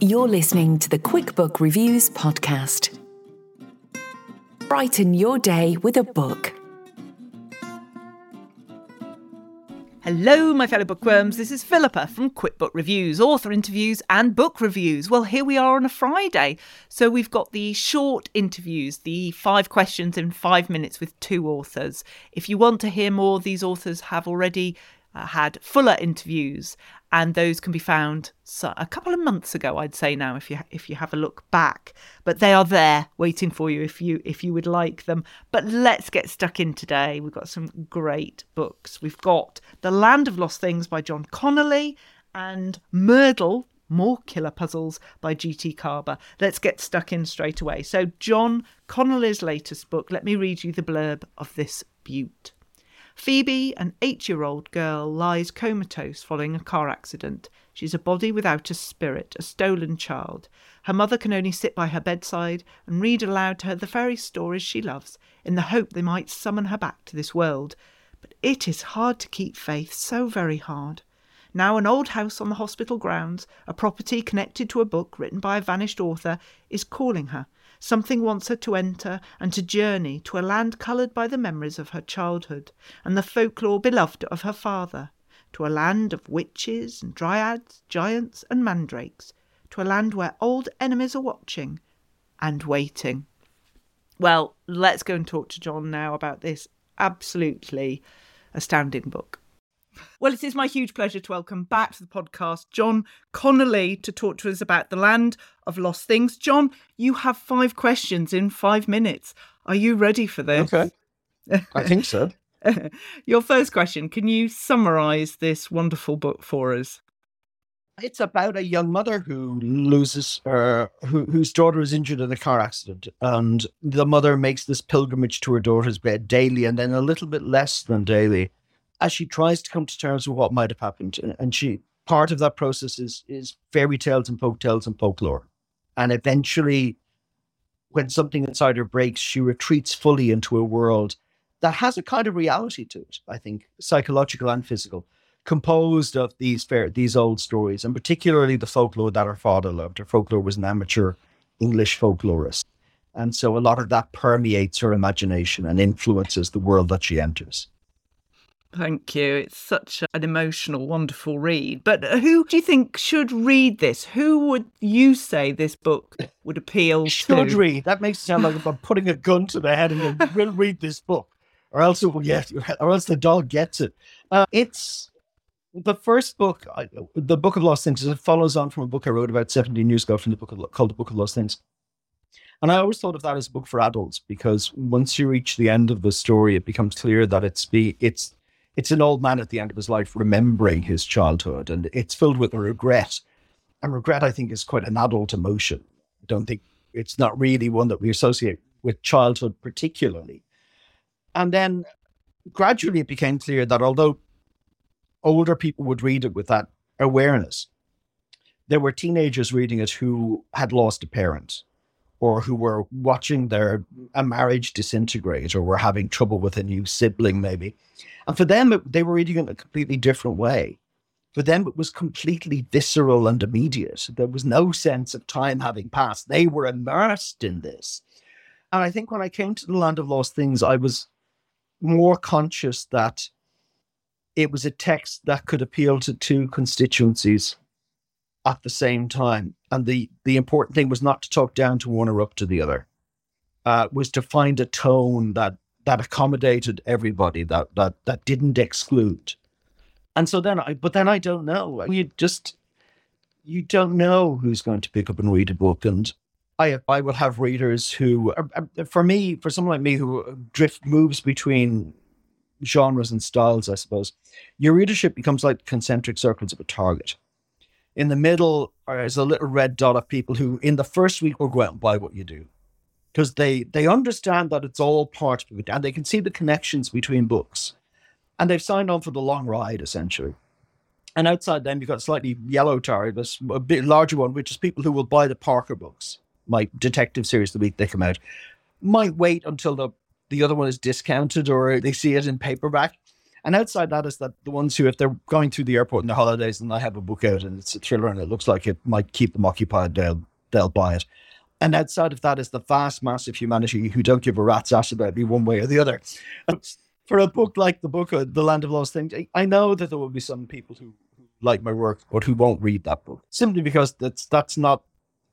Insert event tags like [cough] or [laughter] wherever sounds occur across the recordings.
You're listening to the QuickBook Reviews podcast. Brighten your day with a book. Hello, my fellow bookworms. This is Philippa from QuickBook Reviews, author interviews and book reviews. Well, here we are on a Friday. So we've got the short interviews, the five questions in five minutes with two authors. If you want to hear more, these authors have already uh, had fuller interviews, and those can be found a couple of months ago, I'd say now, if you if you have a look back. But they are there waiting for you if you if you would like them. But let's get stuck in today. We've got some great books. We've got The Land of Lost Things by John Connolly and Murdle. More killer puzzles by G.T. Karber. Let's get stuck in straight away. So, John Connolly's latest book, let me read you the blurb of this beaut. Phoebe, an eight year old girl, lies comatose following a car accident. She's a body without a spirit, a stolen child. Her mother can only sit by her bedside and read aloud to her the fairy stories she loves, in the hope they might summon her back to this world. But it is hard to keep faith, so very hard. Now, an old house on the hospital grounds, a property connected to a book written by a vanished author, is calling her Something wants her to enter and to journey to a land coloured by the memories of her childhood and the folklore beloved of her father, to a land of witches and dryads, giants and mandrakes, to a land where old enemies are watching and waiting. Well, let's go and talk to John now about this absolutely astounding book. Well, it is my huge pleasure to welcome back to the podcast John Connolly to talk to us about the land of lost things. John, you have five questions in five minutes. Are you ready for this? Okay. I think so. [laughs] Your first question Can you summarize this wonderful book for us? It's about a young mother who loses her, who, whose daughter is injured in a car accident. And the mother makes this pilgrimage to her daughter's bed daily and then a little bit less than daily as she tries to come to terms with what might have happened. And she part of that process is is fairy tales and folk tales and folklore. And eventually, when something inside her breaks, she retreats fully into a world that has a kind of reality to it, I think, psychological and physical, composed of these fair, these old stories, and particularly the folklore that her father loved. Her folklore was an amateur English folklorist. And so a lot of that permeates her imagination and influences the world that she enters. Thank you. It's such an emotional, wonderful read. But who do you think should read this? Who would you say this book would appeal [laughs] should to? read. That makes it sound like I'm putting a gun to the head and going, will read this book, or else it will get, [laughs] or else the dog gets it. Uh, it's the first book, the Book of Lost Things. It follows on from a book I wrote about 17 years ago from the book of, called the Book of Lost Things. And I always thought of that as a book for adults because once you reach the end of the story, it becomes clear that it's be it's it's an old man at the end of his life remembering his childhood, and it's filled with regret. And regret, I think, is quite an adult emotion. I don't think it's not really one that we associate with childhood, particularly. And then gradually it became clear that although older people would read it with that awareness, there were teenagers reading it who had lost a parent or who were watching their a marriage disintegrate or were having trouble with a new sibling maybe. And for them it, they were reading in a completely different way. For them it was completely visceral and immediate. There was no sense of time having passed. They were immersed in this. And i think when i came to the land of lost things i was more conscious that it was a text that could appeal to two constituencies at the same time. And the, the important thing was not to talk down to one or up to the other, uh, was to find a tone that that accommodated everybody, that that that didn't exclude. And so then I but then I don't know. You just you don't know who's going to pick up and read a book. And I I will have readers who uh, uh, for me, for someone like me who uh, drift moves between genres and styles, I suppose, your readership becomes like concentric circles of a target. In the middle uh, is a little red dot of people who, in the first week, will go out and buy what you do because they they understand that it's all part of it and they can see the connections between books, and they've signed on for the long ride essentially. And outside them, you've got slightly yellow target, a bit larger one, which is people who will buy the Parker books, my detective series, the week they come out. Might wait until the the other one is discounted or they see it in paperback. And outside that is that the ones who, if they're going through the airport in the holidays and I have a book out and it's a thriller and it looks like it might keep them occupied, they'll they'll buy it. And outside of that is the vast mass of humanity who don't give a rat's ass about me one way or the other. [laughs] For a book like the book The Land of Lost Things, I know that there will be some people who, who like my work but who won't read that book simply because that's that's not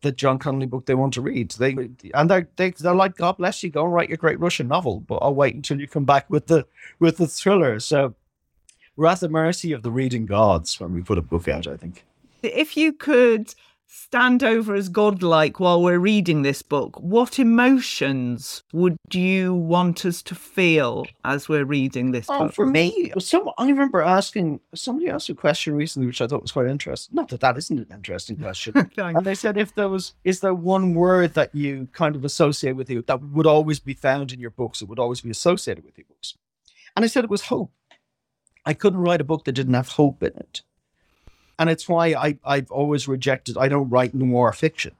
the John Connolly book they want to read. They and they're they, they're like, God bless you, go and write your great Russian novel, but I'll wait until you come back with the with the thriller. So we're at the mercy of the reading gods when we put a book out. I think. If you could stand over as godlike while we're reading this book, what emotions would you want us to feel as we're reading this oh, book? For me, some, I remember asking somebody asked a question recently, which I thought was quite interesting. Not that that isn't an interesting question. [laughs] and they said, if there was, is there one word that you kind of associate with you that would always be found in your books, it would always be associated with your books? And I said it was hope. I couldn't write a book that didn't have hope in it. And it's why I, I've always rejected, I don't write noir fiction.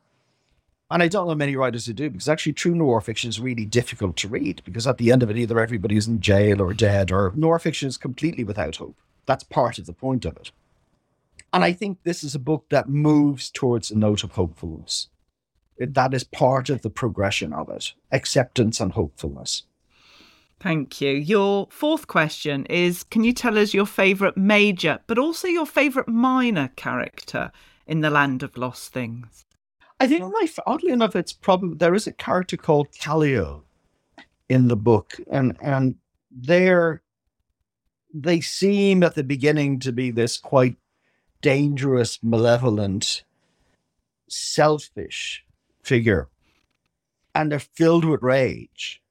And I don't know many writers who do, because actually true noir fiction is really difficult to read, because at the end of it, either everybody's in jail or dead, or noir fiction is completely without hope. That's part of the point of it. And I think this is a book that moves towards a note of hopefulness. That is part of the progression of it acceptance and hopefulness. Thank you. Your fourth question is Can you tell us your favourite major, but also your favourite minor character in The Land of Lost Things? I think, life, oddly enough, it's probably there is a character called Callio in the book, and and they're they seem at the beginning to be this quite dangerous, malevolent, selfish figure, and they're filled with rage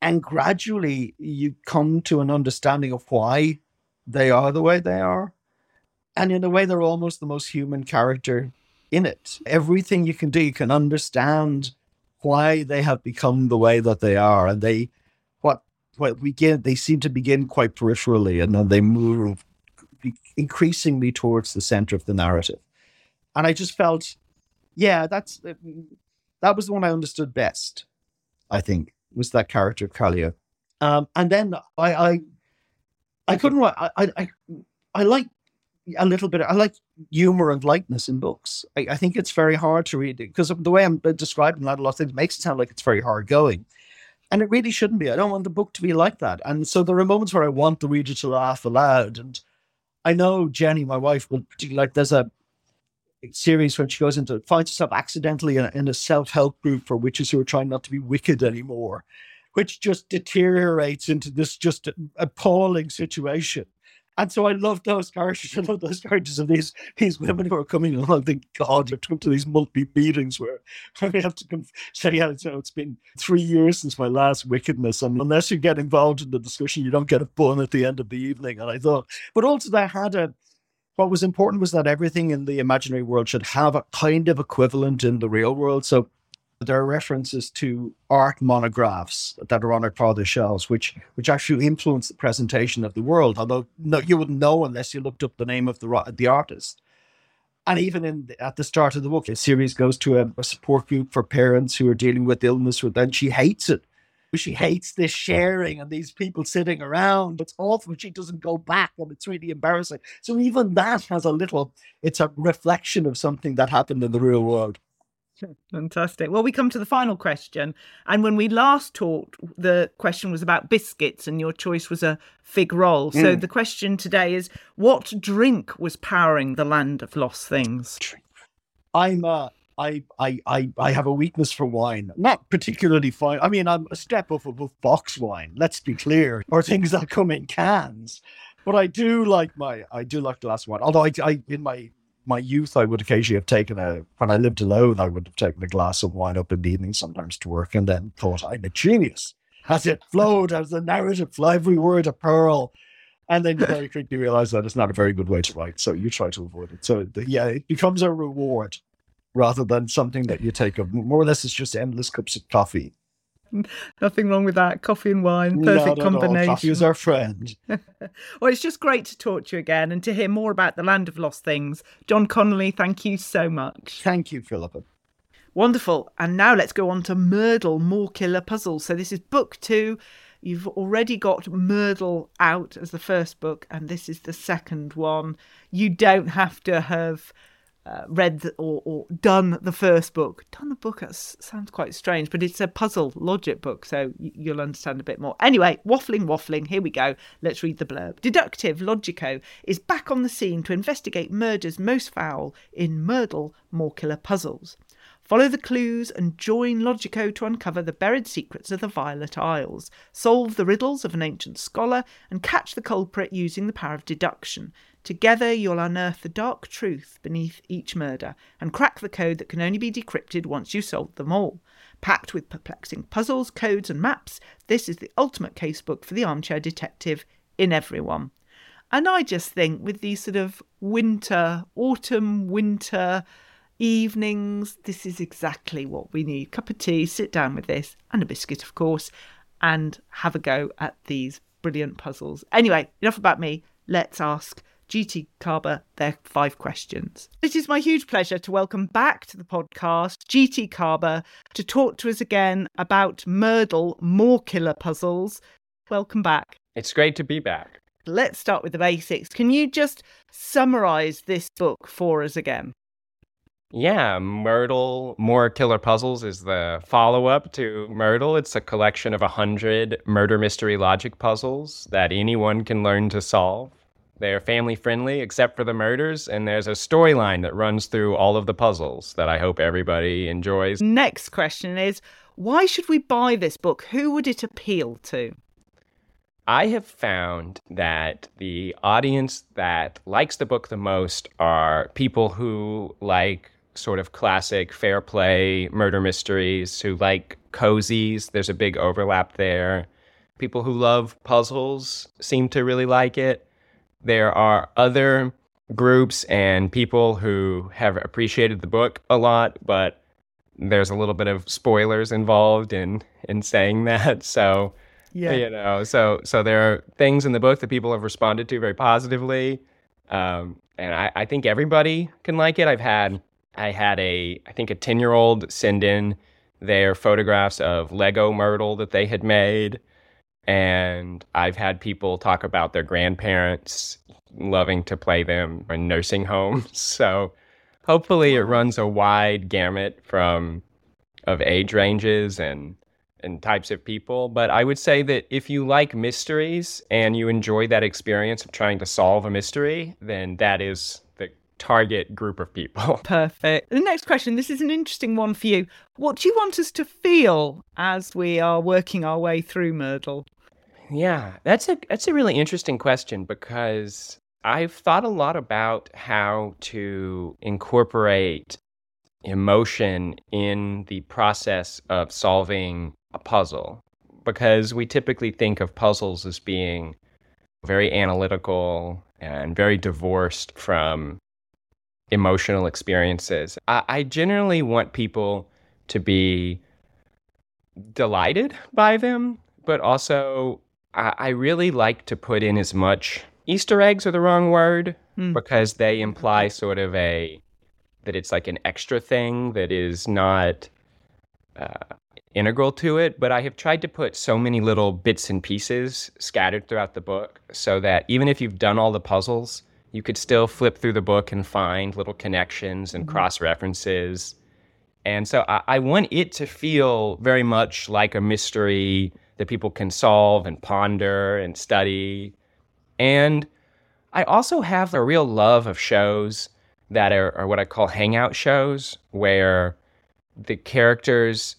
and gradually you come to an understanding of why they are the way they are. And in a way, they're almost the most human character in it. Everything you can do, you can understand why they have become the way that they are. And they, what, what begin, they seem to begin quite peripherally and then they move increasingly towards the center of the narrative. And I just felt, yeah, that's, that was the one I understood best, I think was that character of Callio. Um, and then I, I, I couldn't write. I, I, I like a little bit. I like humor and lightness in books. I, I think it's very hard to read because the way I'm describing that, a lot of things makes it sound like it's very hard going, and it really shouldn't be. I don't want the book to be like that. And so there are moments where I want the reader to laugh aloud. And I know Jenny, my wife, will like. There's a Ceres when she goes into finds herself accidentally in a, in a self-help group for witches who are trying not to be wicked anymore which just deteriorates into this just appalling situation and so I love those characters. [laughs] I love those characters of these these women who are coming along. Thank God, to come to these multi meetings where [laughs] I have to say, yeah, so it's been three years since my last wickedness, and unless you get involved in the discussion, you don't get a bun at the end of the evening. And I thought, but also they had a what was important was that everything in the imaginary world should have a kind of equivalent in the real world. So there are references to art monographs that are on our father's shelves, which which actually influence the presentation of the world. Although no, you wouldn't know unless you looked up the name of the the artist. And even in at the start of the book, the Ceres goes to a, a support group for parents who are dealing with illness, and then she hates it she hates this sharing and these people sitting around. It's awful. She doesn't go back and it's really embarrassing. So even that has a little, it's a reflection of something that happened in the real world. [laughs] Fantastic. Well, we come to the final question. And when we last talked, the question was about biscuits, and your choice was a fig roll. So Mm. the question today is what drink was powering the land of lost things? I'm uh, I, I, I, I have a weakness for wine. Not particularly fine. I mean, I'm a step up above box wine. Let's be clear, or things that come in cans. But I do like my, I do like glass wine. Although I, I, in my my youth, I would occasionally have taken a. When I lived alone, I would have taken a glass of wine up in the evening, sometimes to work, and then thought I'm a genius. As it flowed, as the narrative, flow, every word a pearl. And then you very [laughs] quickly realize that it's not a very good way to write. So you try to avoid it. So the, yeah, it becomes a reward rather than something that you take of. More or less, it's just endless cups of coffee. [laughs] Nothing wrong with that. Coffee and wine, perfect at combination. Coffee is our friend. [laughs] Well, it's just great to talk to you again and to hear more about the land of lost things. John Connolly, thank you so much. Thank you, Philippa. Wonderful. And now let's go on to Murdle More Killer Puzzles. So this is book two. You've already got Murdle out as the first book, and this is the second one. You don't have to have uh, read the, or, or done the first book. Done the book that sounds quite strange, but it's a puzzle logic book, so you'll understand a bit more. Anyway, waffling, waffling. Here we go. Let's read the blurb. Deductive Logico is back on the scene to investigate murders most foul in Murdle More Killer Puzzles. Follow the clues and join Logico to uncover the buried secrets of the Violet Isles, solve the riddles of an ancient scholar, and catch the culprit using the power of deduction. Together, you'll unearth the dark truth beneath each murder and crack the code that can only be decrypted once you've solved them all. Packed with perplexing puzzles, codes, and maps, this is the ultimate casebook for the armchair detective in everyone. And I just think with these sort of winter, autumn, winter evenings, this is exactly what we need. Cup of tea, sit down with this, and a biscuit, of course, and have a go at these brilliant puzzles. Anyway, enough about me. Let's ask GT Karber their five questions. It is my huge pleasure to welcome back to the podcast GT Karber to talk to us again about Murdle More Killer Puzzles. Welcome back. It's great to be back. Let's start with the basics. Can you just summarize this book for us again? Yeah, Murdle More Killer Puzzles is the follow up to Murdle. It's a collection of 100 murder mystery logic puzzles that anyone can learn to solve. They're family friendly except for the murders, and there's a storyline that runs through all of the puzzles that I hope everybody enjoys. Next question is why should we buy this book? Who would it appeal to? I have found that the audience that likes the book the most are people who like sort of classic fair play murder mysteries, who like cozies. There's a big overlap there. People who love puzzles seem to really like it. There are other groups and people who have appreciated the book a lot, but there's a little bit of spoilers involved in in saying that. [laughs] So yeah. you know so so there are things in the book that people have responded to very positively um, and I, I think everybody can like it i've had i had a i think a 10 year old send in their photographs of lego Murdle that they had made and i've had people talk about their grandparents loving to play them in nursing homes [laughs] so hopefully it runs a wide gamut from of age ranges and and types of people. But I would say that if you like mysteries and you enjoy that experience of trying to solve a mystery, then that is target group of people. [laughs] Perfect. The next question this is an interesting one for you. What do you want us to feel as we are working our way through Murdle? Yeah, that's a that's a really interesting question because I've thought a lot about how to incorporate emotion in the process of solving a puzzle because we typically think of puzzles as being very analytical and very divorced from emotional experiences. I, I generally want people to be delighted by them, but also I, I really like to put in as much Easter eggs are the wrong word Hmm. because they imply sort of a that it's like an extra thing that is not uh, integral to it. But I have tried to put so many little bits and pieces scattered throughout the book so that even if you've done all the puzzles, you could still flip through the book and find little connections and mm-hmm. cross references. And so I, I want it to feel very much like a mystery that people can solve and ponder and study. And I also have a real love of shows that are, are what I call hangout shows, where the characters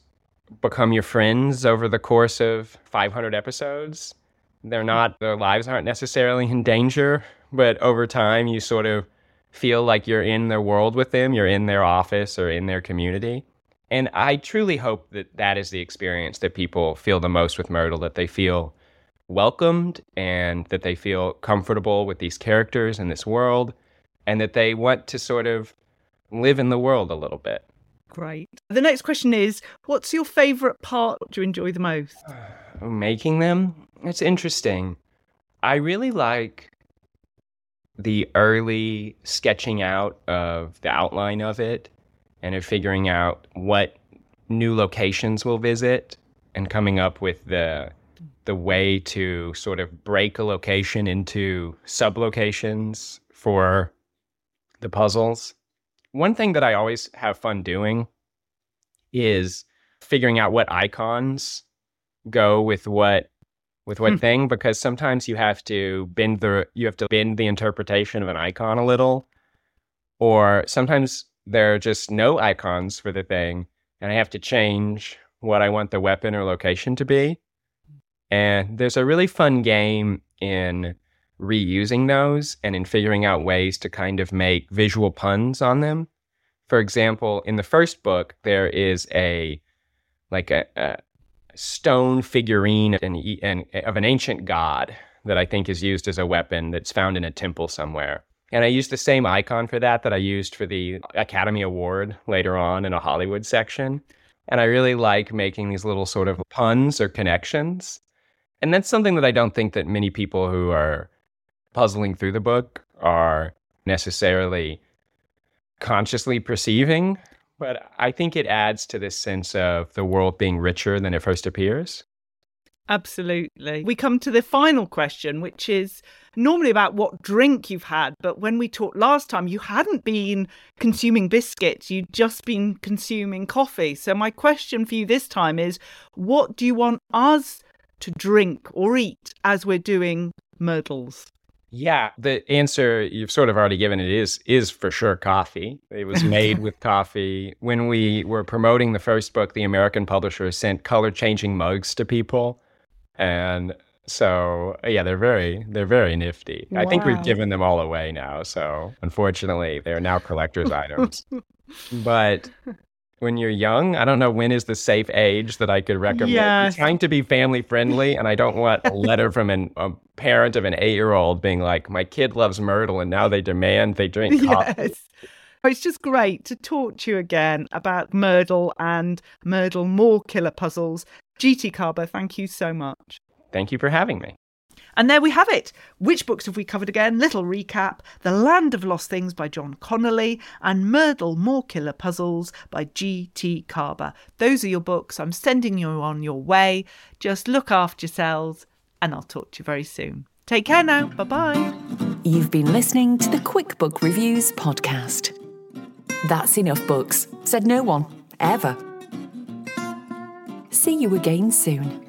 become your friends over the course of 500 episodes. They're not, their lives aren't necessarily in danger, but over time you sort of feel like you're in their world with them, you're in their office or in their community. And I truly hope that that is the experience that people feel the most with Murdle, that they feel welcomed and that they feel comfortable with these characters in this world and that they want to sort of live in the world a little bit. Great. The next question is What's your favourite part? What do you enjoy the most? [sighs] Making them? It's interesting. I really like the early sketching out of the outline of it and of figuring out what new locations we'll visit and coming up with the the way to sort of break a location into sublocations for the puzzles. One thing that I always have fun doing is figuring out what icons go with what with what Hmm. thing because sometimes you have to bend the you have to bend the interpretation of an icon a little or sometimes there are just no icons for the thing and I have to change what I want the weapon or location to be. And there's a really fun game in reusing those and in figuring out ways to kind of make visual puns on them. For example, in the first book, there is a like a, a stone figurine and eh, of an ancient god that I think is used as a weapon that's found in a temple somewhere. And I used the same icon for that that I used for the Academy Award later on in a Hollywood section. And I really like making these little sort of puns or connections. And that's something that I don't think that many people who are puzzling through the book are necessarily consciously perceiving. But I think it adds to this sense of the world being richer than it first appears. Absolutely. We come to the final question, which is normally about what drink you've had. But when we talked last time, you hadn't been consuming biscuits, you'd just been consuming coffee. So, my question for you this time is what do you want us to drink or eat as we're doing Murdles? Yeah, the answer you've sort of already given it is is for sure coffee. It was made [laughs] with coffee. When we were promoting the first book, the American publisher sent color changing mugs to people. And so yeah, they're very they're very nifty. I think we've given them all away now, so unfortunately they're now collector's [laughs] items. But when you're young, I don't know when is the safe age that I could recommend. I'm trying to be family friendly, and I don't want a letter from an, a parent of an eight year old being like, "My kid loves Murdle, and now they demand they drink [laughs] coffee." Yes. It's just great to talk to you again about Murdle and Murdle More Killer Puzzles. GT Karber, thank you so much. Thank you for having me. And there we have it. Which books have we covered again? Little recap The Land of Lost Things by John Connolly and Murdle More Killer Puzzles by G.T. Karber. Those are your books. I'm sending you on your way. Just look after yourselves, and I'll talk to you very soon. Take care now. Bye bye. You've been listening to the Quick Book Reviews podcast. That's enough books, said no one, ever. See you again soon.